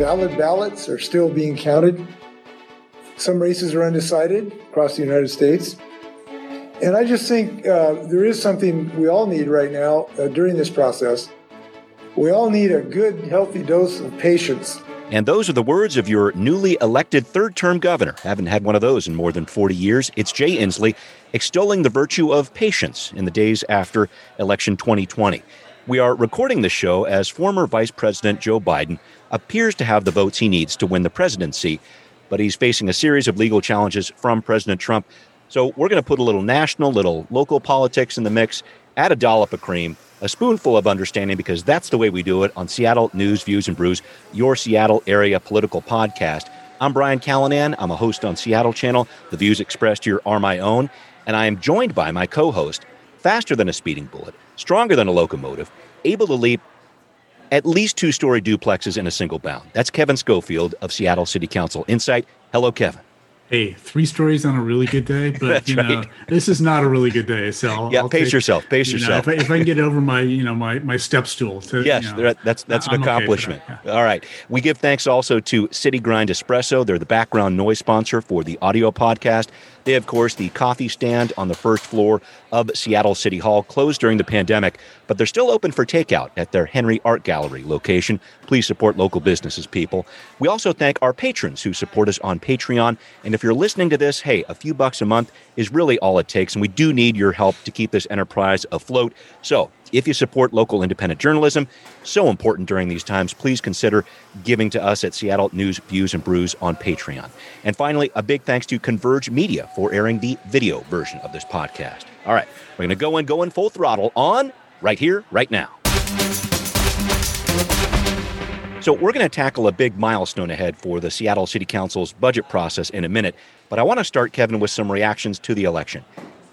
valid ballots are still being counted. Some races are undecided across the United States. And I just think uh, there is something we all need right now uh, during this process. We all need a good, healthy dose of patience. And those are the words of your newly elected third term governor. Haven't had one of those in more than 40 years. It's Jay Inslee extolling the virtue of patience in the days after election 2020. We are recording the show as former Vice President Joe Biden appears to have the votes he needs to win the presidency, but he's facing a series of legal challenges from President Trump so we're going to put a little national, little local politics in the mix, add a dollop of cream, a spoonful of understanding, because that's the way we do it on Seattle News, Views, and Brews, your Seattle area political podcast. I'm Brian Callanan. I'm a host on Seattle Channel. The views expressed here are my own, and I am joined by my co-host, faster than a speeding bullet, stronger than a locomotive, able to leap at least two-story duplexes in a single bound. That's Kevin Schofield of Seattle City Council Insight. Hello, Kevin hey, three stories on a really good day, but you know, right. this is not a really good day. So I'll, yeah, I'll pace take, yourself, pace you yourself. Know, if, I, if, I, can get over my, you know, my my step stool. To, yes, you know, that's that's an I'm accomplishment. Okay yeah. All right, we give thanks also to City Grind Espresso. They're the background noise sponsor for the audio podcast. Of course, the coffee stand on the first floor of Seattle City Hall, closed during the pandemic, but they're still open for takeout at their Henry Art Gallery location. Please support local businesses, people. We also thank our patrons who support us on Patreon. And if you're listening to this, hey, a few bucks a month is really all it takes. And we do need your help to keep this enterprise afloat. So if you support local independent journalism, so important during these times, please consider giving to us at Seattle News, Views, and Brews on Patreon. And finally, a big thanks to Converge Media for airing the video version of this podcast. All right, we're going to go in, go in full throttle on right here, right now. So, we're going to tackle a big milestone ahead for the Seattle City Council's budget process in a minute, but I want to start, Kevin, with some reactions to the election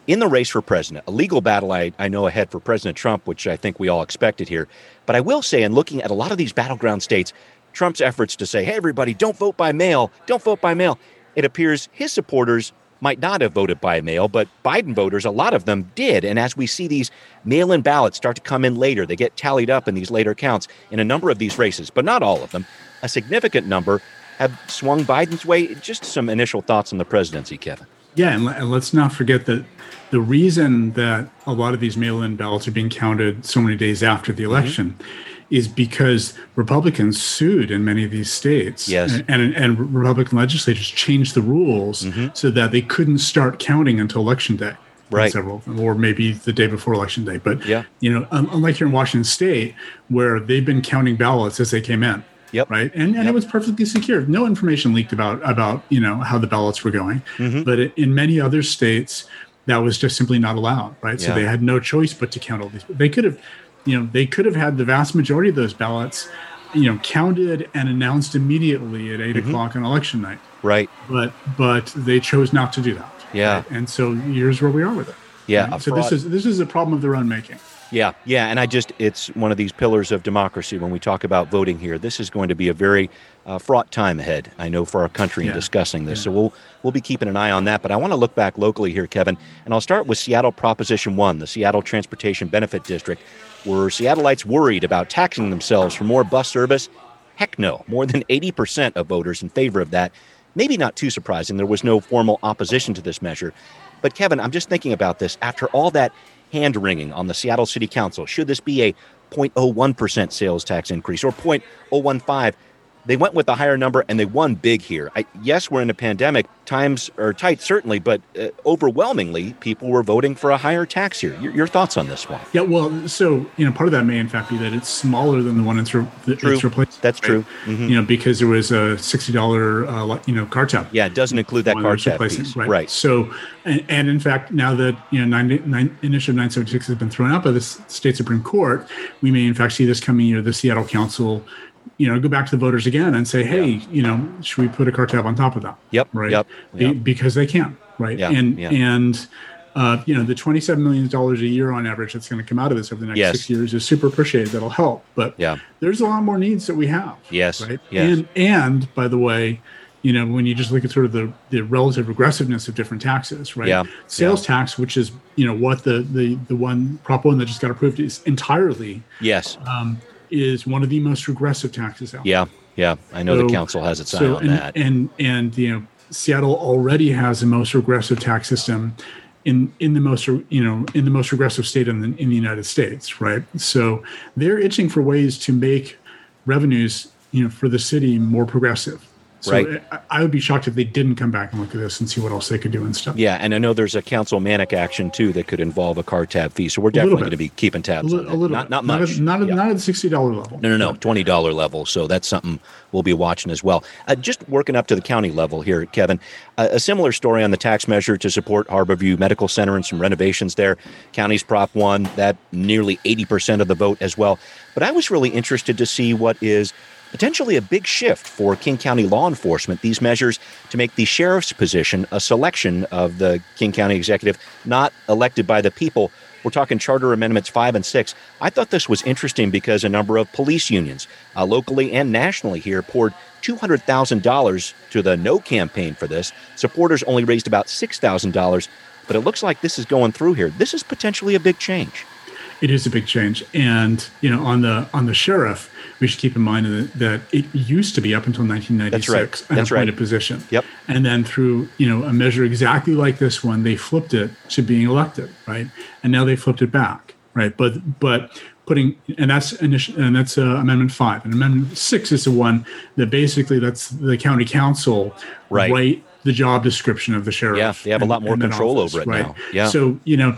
in the race for president, a legal battle I, I know ahead for President Trump, which I think we all expected here. But I will say, in looking at a lot of these battleground states, Trump's efforts to say, hey, everybody, don't vote by mail, don't vote by mail, it appears his supporters might not have voted by mail, but Biden voters, a lot of them did. And as we see these mail in ballots start to come in later, they get tallied up in these later counts in a number of these races, but not all of them. A significant number have swung Biden's way. Just some initial thoughts on the presidency, Kevin. Yeah, and let's not forget that the reason that a lot of these mail-in ballots are being counted so many days after the mm-hmm. election mm-hmm. is because Republicans sued in many of these states. Yes. And, and, and Republican legislators changed the rules mm-hmm. so that they couldn't start counting until election day. Right. Several, or maybe the day before election day. But yeah. you know, unlike here in Washington State, where they've been counting ballots as they came in. Yep. Right. And, and yep. it was perfectly secure. No information leaked about about you know how the ballots were going. Mm-hmm. But in many other states, that was just simply not allowed. Right. Yeah. So they had no choice but to count all these. They could have, you know, they could have had the vast majority of those ballots, you know, counted and announced immediately at 8 mm-hmm. o'clock on election night. Right. But but they chose not to do that. Yeah. Right? And so here's where we are with it. Yeah. Right? So this is this is a problem of their own making. Yeah, yeah, and I just it's one of these pillars of democracy when we talk about voting here. This is going to be a very uh, fraught time ahead. I know for our country yeah. in discussing this, yeah. so we'll we'll be keeping an eye on that. But I want to look back locally here, Kevin, and I'll start with Seattle Proposition One, the Seattle Transportation Benefit District, where Seattleites worried about taxing themselves for more bus service. Heck no, more than eighty percent of voters in favor of that. Maybe not too surprising. There was no formal opposition to this measure. But Kevin, I'm just thinking about this after all that hand wringing on the Seattle City Council. Should this be a 0.01% sales tax increase or 0.015? They went with a higher number and they won big here. I, yes, we're in a pandemic. Times are tight, certainly, but uh, overwhelmingly, people were voting for a higher tax here. Your, your, thoughts on this one? Yeah, well, so you know, part of that may in fact be that it's smaller than the one it's, re- true. it's replaced. That's right? true. Mm-hmm. You know, because there was a sixty dollar, uh, you know, car tab. Yeah, it doesn't include that car tab piece. Right. right. So, and, and, in fact, now that you know, nine, nine, initiative nine seventy six has been thrown out by the state supreme court, we may in fact see this coming year. The Seattle Council you know, go back to the voters again and say, hey, yeah. you know, should we put a car tab on top of that? Yep. Right. Yep. Be, because they can't. Right. Yeah. And yeah. and uh, you know, the twenty-seven million dollars a year on average that's going to come out of this over the next yes. six years is super appreciated. That'll help. But yeah, there's a lot more needs that we have. Yes. Right. Yes. And and by the way, you know, when you just look at sort of the, the relative regressiveness of different taxes, right? Yeah. Sales yeah. tax, which is you know what the the the one prop one that just got approved is entirely yes um, is one of the most regressive taxes out. Yeah. Yeah, I know so, the council has its so, eye on and, that. And and you know, Seattle already has the most regressive tax system in in the most you know in the most regressive state in the, in the United States, right? So they're itching for ways to make revenues you know for the city more progressive so right. I, would be shocked if they didn't come back and look at this and see what else they could do and stuff. Yeah, and I know there's a councilmanic action too that could involve a car tab fee. So we're definitely going to be keeping tabs a, li- on. A little not, not much. Not at, not, yeah. not at the sixty dollar level. No, no, no, twenty dollar level. So that's something we'll be watching as well. Uh, just working up to the county level here, Kevin. Uh, a similar story on the tax measure to support Harborview Medical Center and some renovations there. County's Prop One that nearly eighty percent of the vote as well. But I was really interested to see what is potentially a big shift for King County law enforcement. These measures to make the sheriff's position a selection of the King County executive, not elected by the people. We're talking Charter Amendments 5 and 6. I thought this was interesting because a number of police unions, uh, locally and nationally here, poured $200,000 to the no campaign for this. Supporters only raised about $6,000, but it looks like this is going through here. This is potentially a big change. It is a big change, and you know, on the on the sheriff, we should keep in mind that, that it used to be up until 1996 That's right. That's an appointed right. position. Yep. And then through you know a measure exactly like this one, they flipped it to being elected, right? And now they flipped it back, right? But but putting and that's initial and that's uh, amendment five and amendment six is the one that basically that's the county council right. write the job description of the sheriff. Yeah, they have a lot more control office, over it right? now. Yeah. So you know,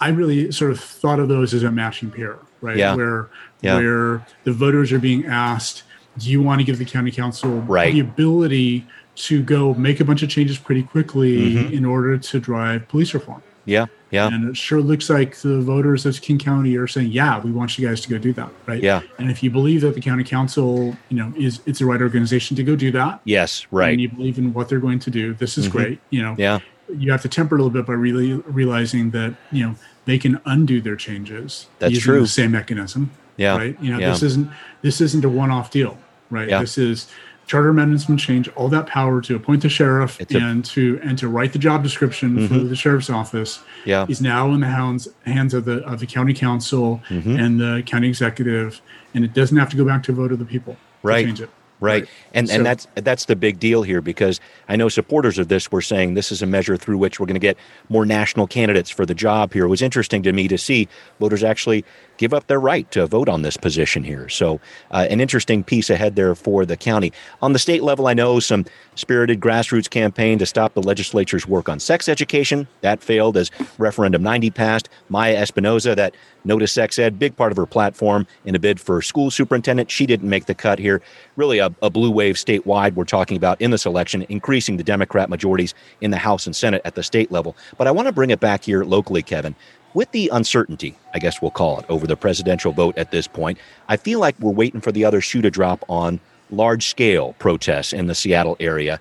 I really sort of thought of those as a matching pair, right? Yeah. Where yeah. where the voters are being asked, do you want to give the county council right. the ability to go make a bunch of changes pretty quickly mm-hmm. in order to drive police reform? Yeah, yeah. And it sure looks like the voters of King County are saying, "Yeah, we want you guys to go do that." Right? Yeah. And if you believe that the county council, you know, is it's the right organization to go do that, yes, right. And you believe in what they're going to do, this is mm-hmm. great. You know, yeah. You have to temper a little bit by really realizing that you know they can undo their changes That's using true. the same mechanism. Yeah. Right. You know, yeah. this isn't this isn't a one-off deal. Right. Yeah. This is charter amendments can change all that power to appoint the sheriff it's and to and to write the job description mm-hmm. for the sheriff's office. Yeah. Is now in the hands hands of the of the county council mm-hmm. and the county executive, and it doesn't have to go back to a vote of the people. Right. change it. Right. right. And so, and that's that's the big deal here because I know supporters of this were saying this is a measure through which we're going to get more national candidates for the job here. It was interesting to me to see voters actually give up their right to vote on this position here. So, uh, an interesting piece ahead there for the county. On the state level, I know some spirited grassroots campaign to stop the legislature's work on sex education. That failed as Referendum 90 passed. Maia Espinoza, that no to sex ed, big part of her platform in a bid for school superintendent. She didn't make the cut here. Really, a, a blue wave statewide we're talking about in this election, increasing the Democrat majorities in the House and Senate at the state level. But I want to bring it back here locally, Kevin with the uncertainty, I guess we'll call it, over the presidential vote at this point, I feel like we're waiting for the other shoe to drop on large scale protests in the Seattle area.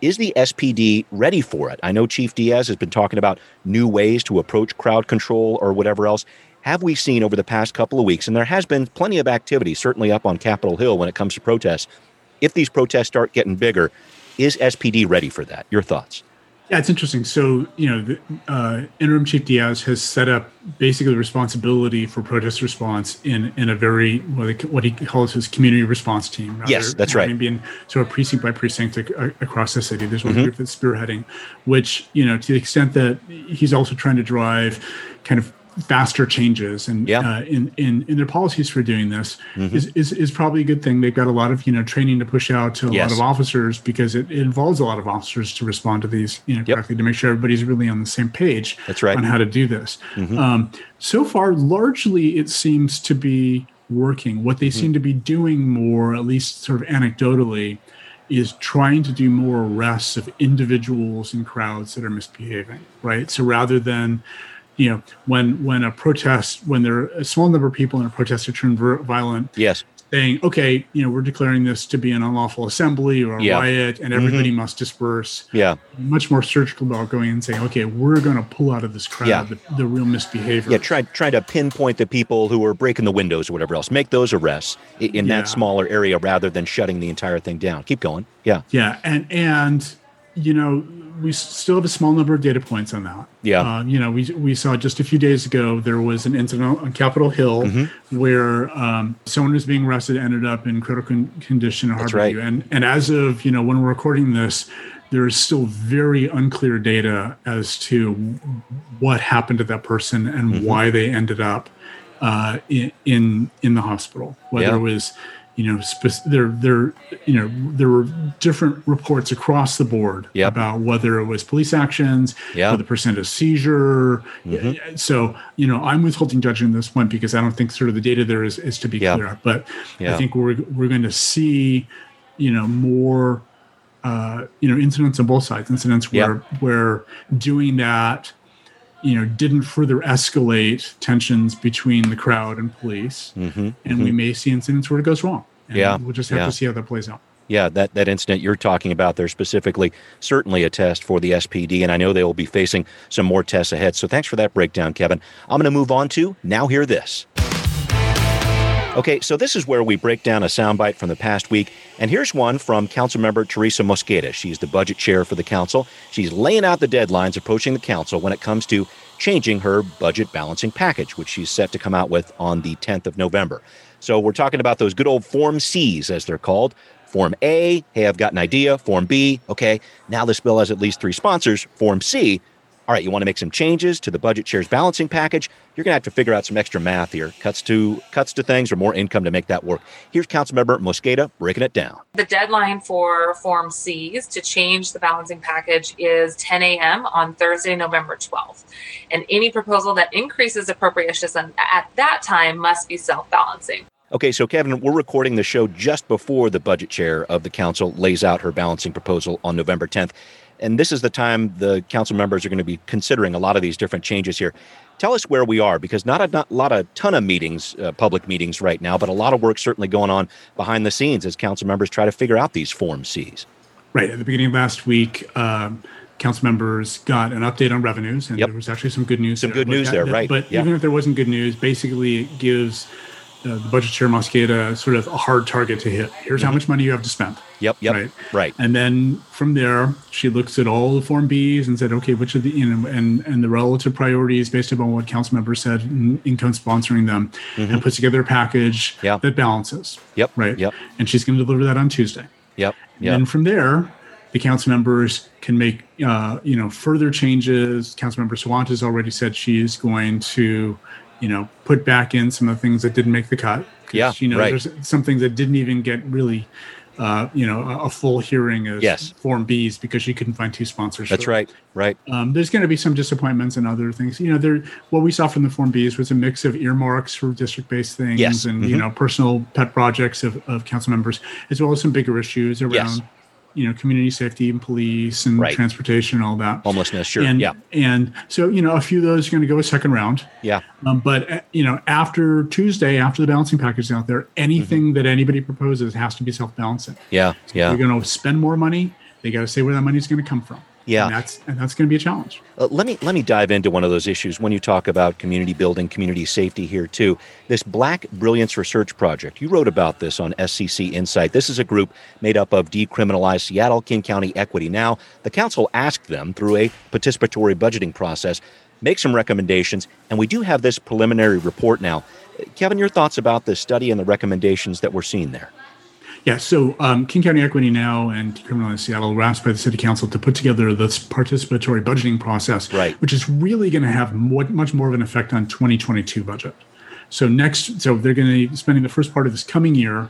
Is the SPD ready for it? I know Chief Diaz has been talking about new ways to approach crowd control or whatever else. Have we seen over the past couple of weeks, and there has been plenty of activity, certainly up on Capitol Hill when it comes to protests. If these protests start getting bigger, is SPD ready for that? Your thoughts? Yeah, it's interesting. So, you know, the, uh, interim chief Diaz has set up basically the responsibility for protest response in in a very what, he, what he calls his community response team. Yes, that's right. Being sort of precinct by precinct across the city. There's one mm-hmm. group that's spearheading, which you know, to the extent that he's also trying to drive kind of faster changes and yeah. uh, in, in in their policies for doing this mm-hmm. is, is is probably a good thing. They've got a lot of you know training to push out to a yes. lot of officers because it, it, involves a lot of officers to respond to these you know yep. correctly to make sure everybody's really on the same page. That's right on how to do this. Mm-hmm. Um, so far, largely it seems to be working. What they mm-hmm. seem to be doing more, at least sort of anecdotally, is trying to do more arrests of individuals and crowds that are misbehaving. Right. So rather than you know when when a protest when there are a small number of people in a protest are turned violent. Yes. Saying okay you know we're declaring this to be an unlawful assembly or a yeah. riot and everybody mm-hmm. must disperse. Yeah. Much more surgical about going and saying okay we're going to pull out of this crowd yeah. the, the real misbehavior. Yeah try try to pinpoint the people who are breaking the windows or whatever else. Make those arrests in, in yeah. that smaller area rather than shutting the entire thing down. Keep going. Yeah. Yeah and and you know, we still have a small number of data points on that. Yeah. Uh, you know, we we saw just a few days ago there was an incident on Capitol Hill mm-hmm. where um, someone was being arrested ended up in critical condition in Harborview, right. and and as of you know when we're recording this, there is still very unclear data as to what happened to that person and mm-hmm. why they ended up uh, in, in in the hospital. Whether yeah. it was you know, spe- there, there, you know, there were different reports across the board yep. about whether it was police actions, yep. the percent of seizure. Mm-hmm. So, you know, I'm withholding judgment in this one because I don't think sort of the data there is, is to be yep. clear. But I think we're we're going to see, you know, more, uh, you know, incidents on both sides. Incidents where where doing that you know didn't further escalate tensions between the crowd and police. Mm-hmm, and mm-hmm. we may see incidents where it goes wrong. And yeah we'll just have yeah. to see how that plays out. Yeah that, that incident you're talking about there specifically certainly a test for the spd and i know they will be facing some more tests ahead. So thanks for that breakdown kevin. I'm going to move on to now hear this Okay, so this is where we break down a soundbite from the past week. And here's one from Councilmember Teresa Mosqueda. She's the budget chair for the council. She's laying out the deadlines approaching the council when it comes to changing her budget balancing package, which she's set to come out with on the 10th of November. So we're talking about those good old Form Cs, as they're called. Form A, hey, I've got an idea. Form B, okay, now this bill has at least three sponsors. Form C, all right, you want to make some changes to the budget shares balancing package. You're going to have to figure out some extra math here, cuts to cuts to things or more income to make that work. Here's Councilmember Mosqueda breaking it down. The deadline for Form Cs to change the balancing package is 10 a.m. on Thursday, November 12th. And any proposal that increases appropriations at that time must be self-balancing. Okay, so Kevin, we're recording the show just before the budget chair of the council lays out her balancing proposal on November 10th. And this is the time the council members are going to be considering a lot of these different changes here. Tell us where we are because not a not a lot of ton of meetings, uh, public meetings right now, but a lot of work certainly going on behind the scenes as council members try to figure out these Form Cs. Right. At the beginning of last week, um, council members got an update on revenues, and yep. there was actually some good news. Some there. good news there, right? But even if there wasn't good news, basically it gives uh, the budget chair Mosqueda sort of a hard target to hit. Here's mm-hmm. how much money you have to spend. Yep, yep, right, right. And then from there, she looks at all the Form Bs and said, okay, which of the you know, and and the relative priorities based upon what council members said in, in co-sponsoring them, mm-hmm. and puts together a package yep. that balances. Yep, right. Yep. And she's going to deliver that on Tuesday. Yep. Yep. And from there, the council members can make uh, you know further changes. Councilmember Sawant has already said she is going to you know put back in some of the things that didn't make the cut. Yeah, you know, right. there's some things that didn't even get really uh, you know, a, a, full hearing as yes. Form Bs because she couldn't find two sponsors. That's right, right. Um, there's going to be some disappointments and other things. You know, there what we saw from the Form Bs was a mix of earmarks for district-based things yes. and mm-hmm. you know personal pet projects of, of council members, as well as some bigger issues around yes you know community safety and police and right. transportation and all that. Homelessness sure. And, yeah. and so you know a few of those are going to go a second round. Yeah. Um, but uh, you know after tuesday after the balancing package is out there anything mm-hmm. that anybody proposes has to be self-balancing. Yeah so yeah. you're going to spend more money. They got to say where that money is going to come from yeah, and that's and that's going to be a challenge. Uh, let me let me dive into one of those issues when you talk about community building, community safety here too. This Black Brilliance Research Project. You wrote about this on SCC Insight. This is a group made up of decriminalized Seattle, King County Equity. Now, the council asked them through a participatory budgeting process make some recommendations, and we do have this preliminary report now. Kevin, your thoughts about this study and the recommendations that we're seeing there? Yeah, so um, King County Equity Now and Decriminalize Seattle were asked by the City Council to put together this participatory budgeting process, right. which is really going to have more, much more of an effect on 2022 budget. So next, so they're going to be spending the first part of this coming year,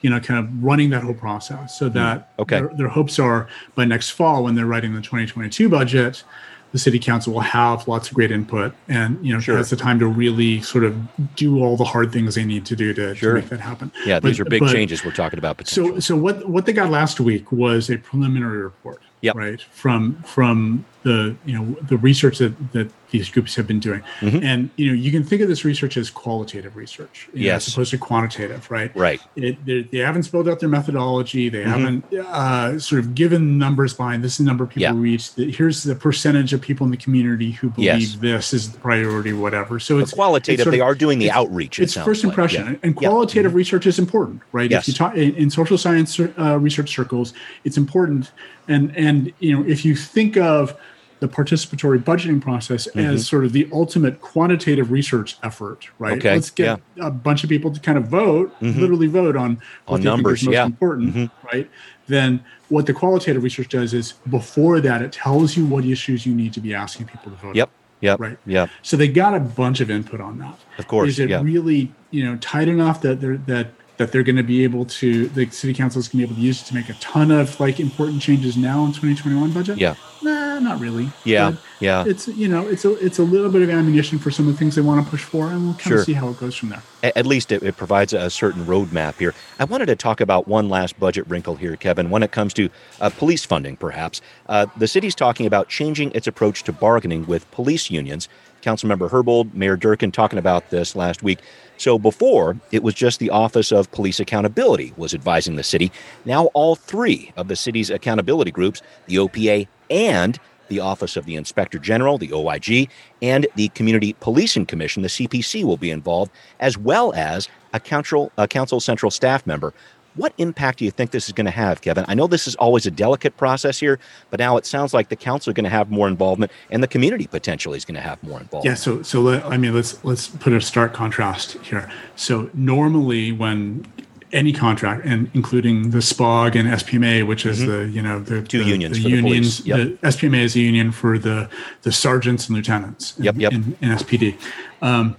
you know, kind of running that whole process, so that okay. their, their hopes are by next fall when they're writing the 2022 budget, the city council will have lots of great input and you know sure. has the time to really sort of do all the hard things they need to do to, sure. to make that happen. Yeah, but, these are big but, changes we're talking about. So so what what they got last week was a preliminary report. Yep. Right from from the you know the research that that these groups have been doing. Mm-hmm. And you know, you can think of this research as qualitative research, yes, know, as opposed to quantitative, right? Right. It, they haven't spelled out their methodology. They mm-hmm. haven't uh, sort of given numbers behind this is the number of people yeah. reached. Here's the percentage of people in the community who believe yes. this is the priority, whatever. So it's but qualitative. It's sort of, they are doing the outreach. It it's first impression, like. yeah. and qualitative yeah. research is important, right? Yes. If you talk in, in social science uh, research circles, it's important. And and you know, if you think of the participatory budgeting process mm-hmm. as sort of the ultimate quantitative research effort, right? Okay. Let's get yeah. a bunch of people to kind of vote, mm-hmm. literally vote on what on numbers, most yeah. important, mm-hmm. right? Then what the qualitative research does is before that it tells you what issues you need to be asking people to vote. Yep. On. Yep. Right. Yeah. So they got a bunch of input on that. Of course. Is it yeah. really, you know, tight enough that they're that that they're going to be able to the city council is going to be able to use it to make a ton of like important changes now in 2021 budget yeah nah not really yeah yeah it's you know it's a it's a little bit of ammunition for some of the things they want to push for and we'll kind sure. of see how it goes from there at, at least it, it, provides a certain roadmap here i wanted to talk about one last budget wrinkle here kevin when it comes to uh, police funding perhaps uh, the city's talking about changing its approach to bargaining with police unions Councilmember Herbold, Mayor Durkan talking about this last week. So before, it was just the Office of Police Accountability was advising the city. Now all three of the city's accountability groups, the OPA and the Office of the Inspector General, the OIG, and the Community Policing Commission, the CPC, will be involved, as well as a council, a council central staff member what impact do you think this is going to have, Kevin? I know this is always a delicate process here, but now it sounds like the council are going to have more involvement, and the community potentially is going to have more involvement. Yeah. So, so let, I mean, let's let's put a stark contrast here. So normally, when any contract, and including the SPOG and SPMA, which is mm-hmm. the you know the two the, unions, the unions. The, yep. the, SPMA is a union for the the sergeants and lieutenants. In, yep, yep. In, in SPD. Um,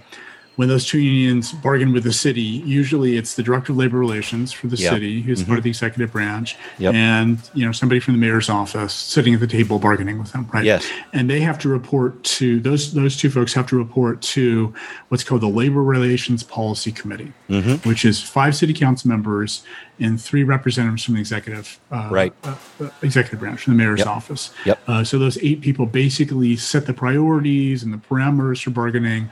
when those two unions bargain with the city, usually it's the director of labor relations for the yep. city, who's mm-hmm. part of the executive branch, yep. and you know somebody from the mayor's office sitting at the table bargaining with them, right? Yes. And they have to report to those those two folks have to report to what's called the Labor Relations Policy Committee, mm-hmm. which is five city council members and three representatives from the executive uh, right uh, uh, executive branch from the mayor's yep. office. Yep. Uh, so those eight people basically set the priorities and the parameters for bargaining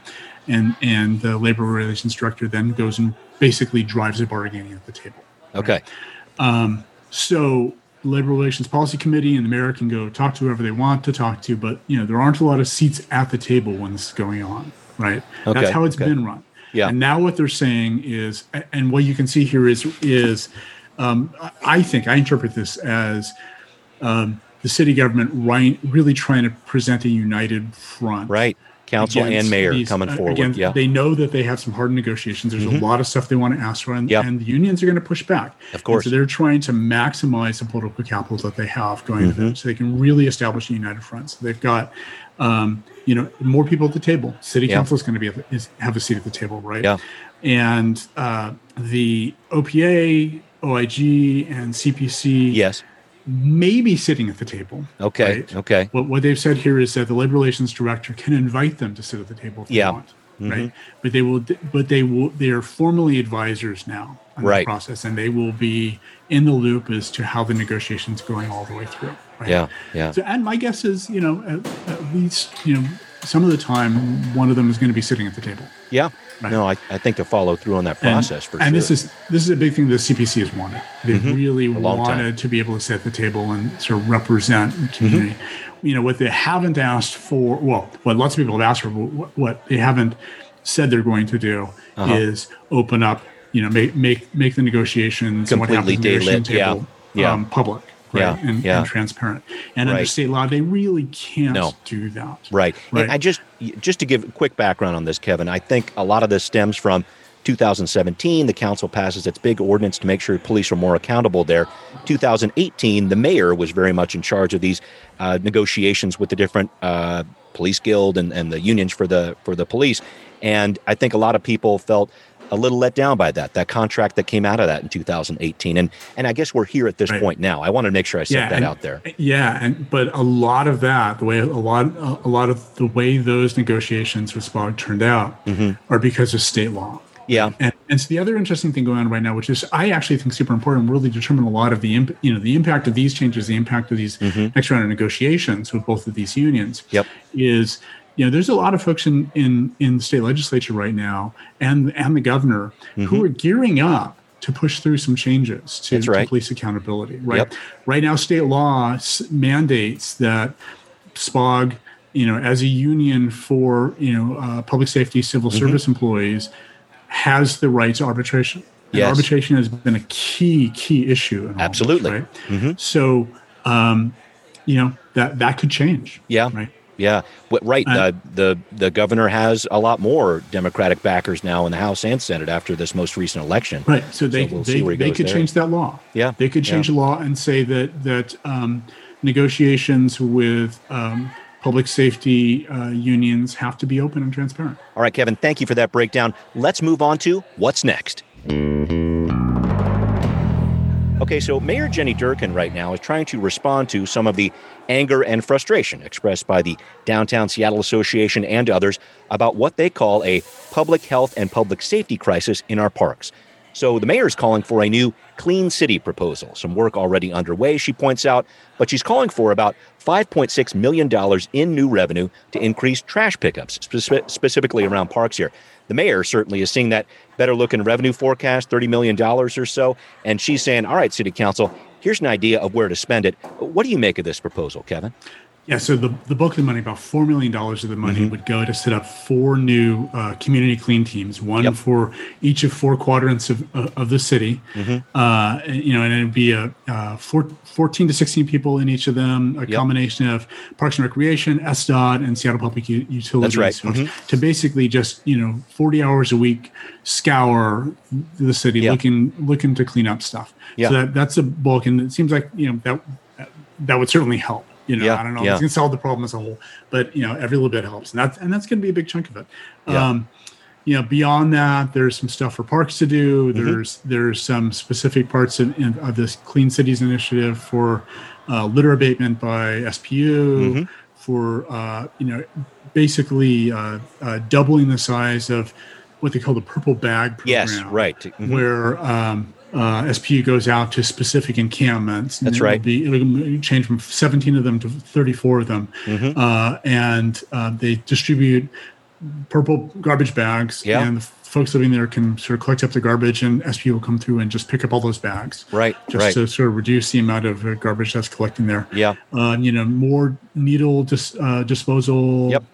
and and the labor relations director then goes and basically drives the bargaining at the table. Okay. Right? Um, so labor relations policy committee and the mayor can go talk to whoever they want to talk to, but you know there aren't a lot of seats at the table when this is going on. Right. Okay. That's how it's okay. been run. Yeah. And now what they're saying is, and what you can see here is is, um, I think I interpret this as. Um, the city government right, really trying to present a united front. Right council and mayor these, coming forward. Again, yeah, they know that they have some hard negotiations. There's mm-hmm. a lot of stuff they want to ask for, and, yep. and the unions are going to push back. Of course, and so they're trying to maximize the political capital that they have going mm-hmm. to them, so they can really establish a united front. So they've got, um, you know, more people at the table. City yeah. council is going to be at the, is, have a seat at the table, right? Yeah, and uh, the OPA, OIG, and CPC. Yes maybe sitting at the table. Okay. Right? Okay. What, what they've said here is that the labor relations director can invite them to sit at the table if yeah. they want. Mm-hmm. Right. But they will, but they will, they are formally advisors now on right. the process and they will be in the loop as to how the negotiations going all the way through. Right? Yeah. Yeah. So, and my guess is, you know, at, at least, you know, some of the time, one of them is going to be sitting at the table. Yeah. Right. No, I, I think to follow through on that process and, for and sure. And this is this is a big thing the CPC has wanted. They mm-hmm. really wanted time. to be able to sit at the table and sort of represent the community. Mm-hmm. You know what they haven't asked for. Well, what lots of people have asked for. What, what they haven't said they're going to do uh-huh. is open up. You know, make make make the negotiations completely and what happens daylit. Table, yeah. Yeah. Um, public right? yeah, and, yeah. and, transparent. And right. under state law, they really can't no. do that. Right. right. And I just just to give a quick background on this, Kevin, I think a lot of this stems from 2017, the council passes its big ordinance to make sure police are more accountable there. 2018, the mayor was very much in charge of these uh, negotiations with the different uh, police guild and, and the unions for the for the police. And I think a lot of people felt a little let down by that that contract that came out of that in 2018 and and i guess we're here at this right. point now i want to make sure i set yeah, that and, out there yeah and but a lot of that the way a lot a lot of the way those negotiations with spog turned out mm-hmm. are because of state law yeah and, and so the other interesting thing going on right now which is i actually think super important really determine a lot of the imp, you know the impact of these changes the impact of these mm-hmm. next round of negotiations with both of these unions yep is you know, there's a lot of folks in in in the state legislature right now, and and the governor mm-hmm. who are gearing up to push through some changes to, right. to police accountability. Right, yep. right now, state law mandates that SPOG, you know, as a union for you know uh, public safety civil mm-hmm. service employees, has the right to arbitration. Yes. arbitration has been a key key issue. Absolutely. This, right. Mm-hmm. So, um, you know that that could change. Yeah. Right. Yeah, right. Uh, the the governor has a lot more Democratic backers now in the House and Senate after this most recent election. Right. So they so we'll they, they could there. change that law. Yeah, they could change yeah. the law and say that that um, negotiations with um, public safety uh, unions have to be open and transparent. All right, Kevin. Thank you for that breakdown. Let's move on to what's next. Okay, so Mayor Jenny Durkan right now is trying to respond to some of the anger and frustration expressed by the Downtown Seattle Association and others about what they call a public health and public safety crisis in our parks. So the mayor is calling for a new clean city proposal. Some work already underway, she points out, but she's calling for about $5.6 million in new revenue to increase trash pickups, spe- specifically around parks here. The mayor certainly is seeing that better looking revenue forecast, $30 million or so. And she's saying, all right, City Council, here's an idea of where to spend it. What do you make of this proposal, Kevin? Yeah, so the, the bulk of the money, about $4 million of the money, mm-hmm. would go to set up four new uh, community clean teams, one yep. for each of four quadrants of, uh, of the city. Mm-hmm. Uh, you know, and it'd be a, uh, four, 14 to 16 people in each of them, a yep. combination of Parks and Recreation, SDOT, and Seattle Public U- Utilities. Right. Mm-hmm. To basically just, you know, 40 hours a week scour the city yep. looking looking to clean up stuff. So that, that's a bulk. And it seems like, you know, that that would certainly help. You know, yeah, I don't know. Yeah. It's gonna solve the problem as a whole, but you know, every little bit helps, and that's and that's gonna be a big chunk of it. Yeah. Um, you know, beyond that, there's some stuff for parks to do. Mm-hmm. There's there's some specific parts of, of this Clean Cities initiative for uh, litter abatement by SPU, mm-hmm. for uh, you know, basically uh, uh, doubling the size of what they call the purple bag program. Yes, right. Mm-hmm. Where um, uh, SPU goes out to specific encampments. That's right. It'll, be, it'll change from 17 of them to 34 of them. Mm-hmm. Uh, and uh, they distribute purple garbage bags. Yeah. And the folks living there can sort of collect up the garbage, and SPU will come through and just pick up all those bags. Right. Just right. to sort of reduce the amount of uh, garbage that's collecting there. Yeah. Uh, you know, more needle dis- uh, disposal. Yep.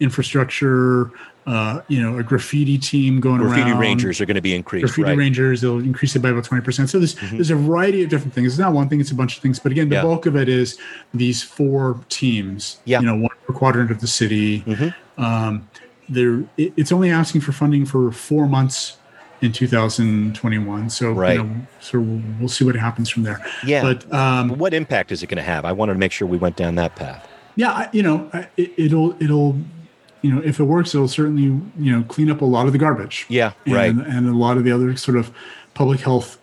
Infrastructure uh, you know, a graffiti team going graffiti around. Graffiti rangers are going to be increased. Graffiti right? rangers, they'll increase it by about 20%. So there's, mm-hmm. there's a variety of different things. It's not one thing, it's a bunch of things. But again, the yeah. bulk of it is these four teams, yeah. you know, one per quadrant of the city. Mm-hmm. Um, there, it, it's only asking for funding for four months in 2021. So, right. you know, so we'll, we'll see what happens from there. Yeah. But um, what impact is it going to have? I wanted to make sure we went down that path. Yeah, you know, it, it'll it'll you know, if it works, it'll certainly, you know, clean up a lot of the garbage. Yeah, and, right. And a lot of the other sort of public health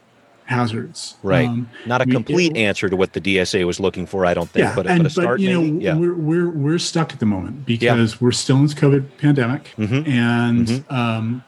hazards. Right. Um, Not a complete it, answer to what the DSA was looking for, I don't think, yeah, but, and, but a start. But, you maybe? know, yeah. we're, we're, we're stuck at the moment because yeah. we're still in this COVID pandemic. Mm-hmm. And, mm-hmm. Um,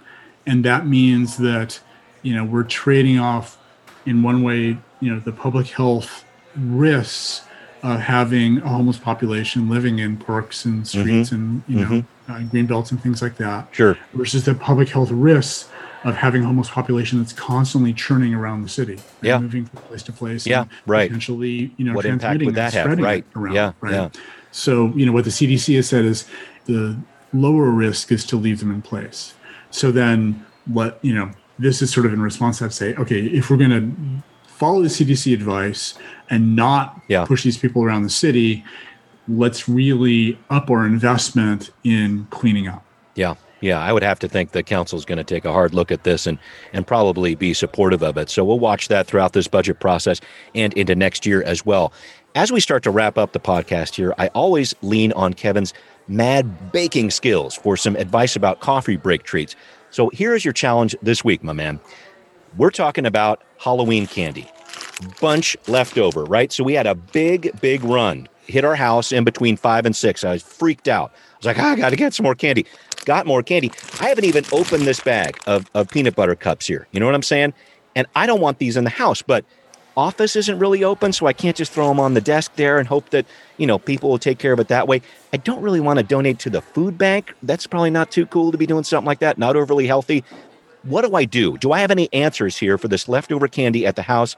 and that means that, you know, we're trading off in one way, you know, the public health risks of having a homeless population living in parks and streets mm-hmm. and, you know, mm-hmm uh, green belts and things like that. Sure. Versus the public health risks of having a homeless population that's constantly churning around the city, yeah, moving from place to place, yeah, right. Potentially, you know, what impact would that have? Right, around, yeah, right. Yeah. So, you know, what the CDC has said is the lower risk is to leave them in place. So then, what you know, this is sort of in response to that. Say, okay, if we're going to follow the CDC advice and not yeah. push these people around the city, let's really up our investment in cleaning up. Yeah. Yeah, I would have to think the council is going to take a hard look at this and and probably be supportive of it. So we'll watch that throughout this budget process and into next year as well. As we start to wrap up the podcast here, I always lean on Kevin's mad baking skills for some advice about coffee break treats. So here is your challenge this week, my man. We're talking about Halloween candy. Bunch left over, right? So we had a big, big run hit our house in between five and six. I was freaked out. I was like, oh, I got to get some more candy. Got more candy. I haven't even opened this bag of, of peanut butter cups here. You know what I'm saying? And I don't want these in the house, but office isn't really open, so I can't just throw them on the desk there and hope that, you know, people will take care of it that way. I don't really want to donate to the food bank. That's probably not too cool to be doing something like that, not overly healthy. What do I do? Do I have any answers here for this leftover candy at the house?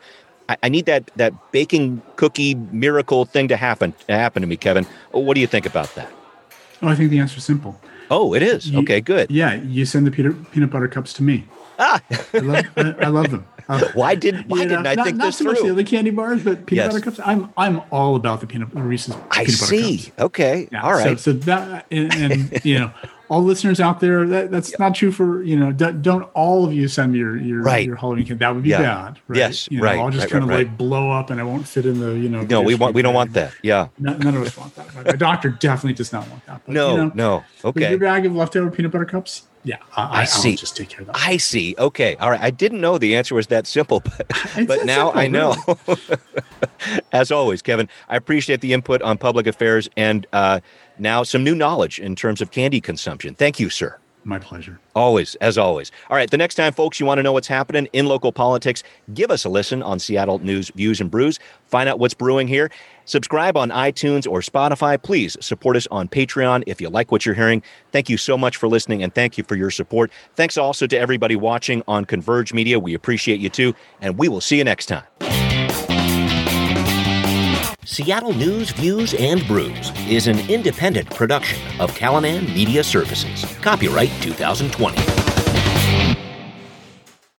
I, I need that that baking cookie miracle thing to happen to happen to me, Kevin. What do you think about that? Oh, I think the answer is simple. Oh, it is. You, okay, good. Yeah, you send the peanut, peanut butter cups to me. Ah, I love, I, I love them. Uh, why did why didn't I not, think not this so through? much the other candy bars, but peanut Yes. butter cups. I'm I'm all about the peanut Reese's I peanut butter see. cups. Okay. Yeah, All right. So, so that and, and you know, all listeners out there, that, that's not true for you know. Don't, don't all of you send me your your, Right. your Halloween candy. That would be Yeah. bad. Right? Yes, You know, right, I'll just right, kind of right. like blow up, and I won't fit in the you know. no, we want we don't want that. Yeah. No- None of us want that. My doctor definitely does not want that. But, No, you know, no. Okay. Your bag of leftover peanut butter cups. Yeah, I, I, see. I'll just take care of that. I see. Okay. All right. I didn't know the answer was that simple, but, but now simple, I know. As always, Kevin, I appreciate the input on public affairs and uh, now some new knowledge in terms of candy consumption. Thank you, sir. My pleasure. Always, as always. All right, the next time, folks, you want to know what's happening in local politics, give us a listen on Seattle News Views and Brews. Find out what's brewing here. Subscribe on iTunes or Spotify. Please support us on Patreon if you like what you're hearing. Thank you so much for listening and thank you for your support. Thanks also to everybody watching on Converge Media. We appreciate you too, and we will see you next time. Seattle News, Views, and Brews is an independent production of Callanan Media Services. Copyright 2020.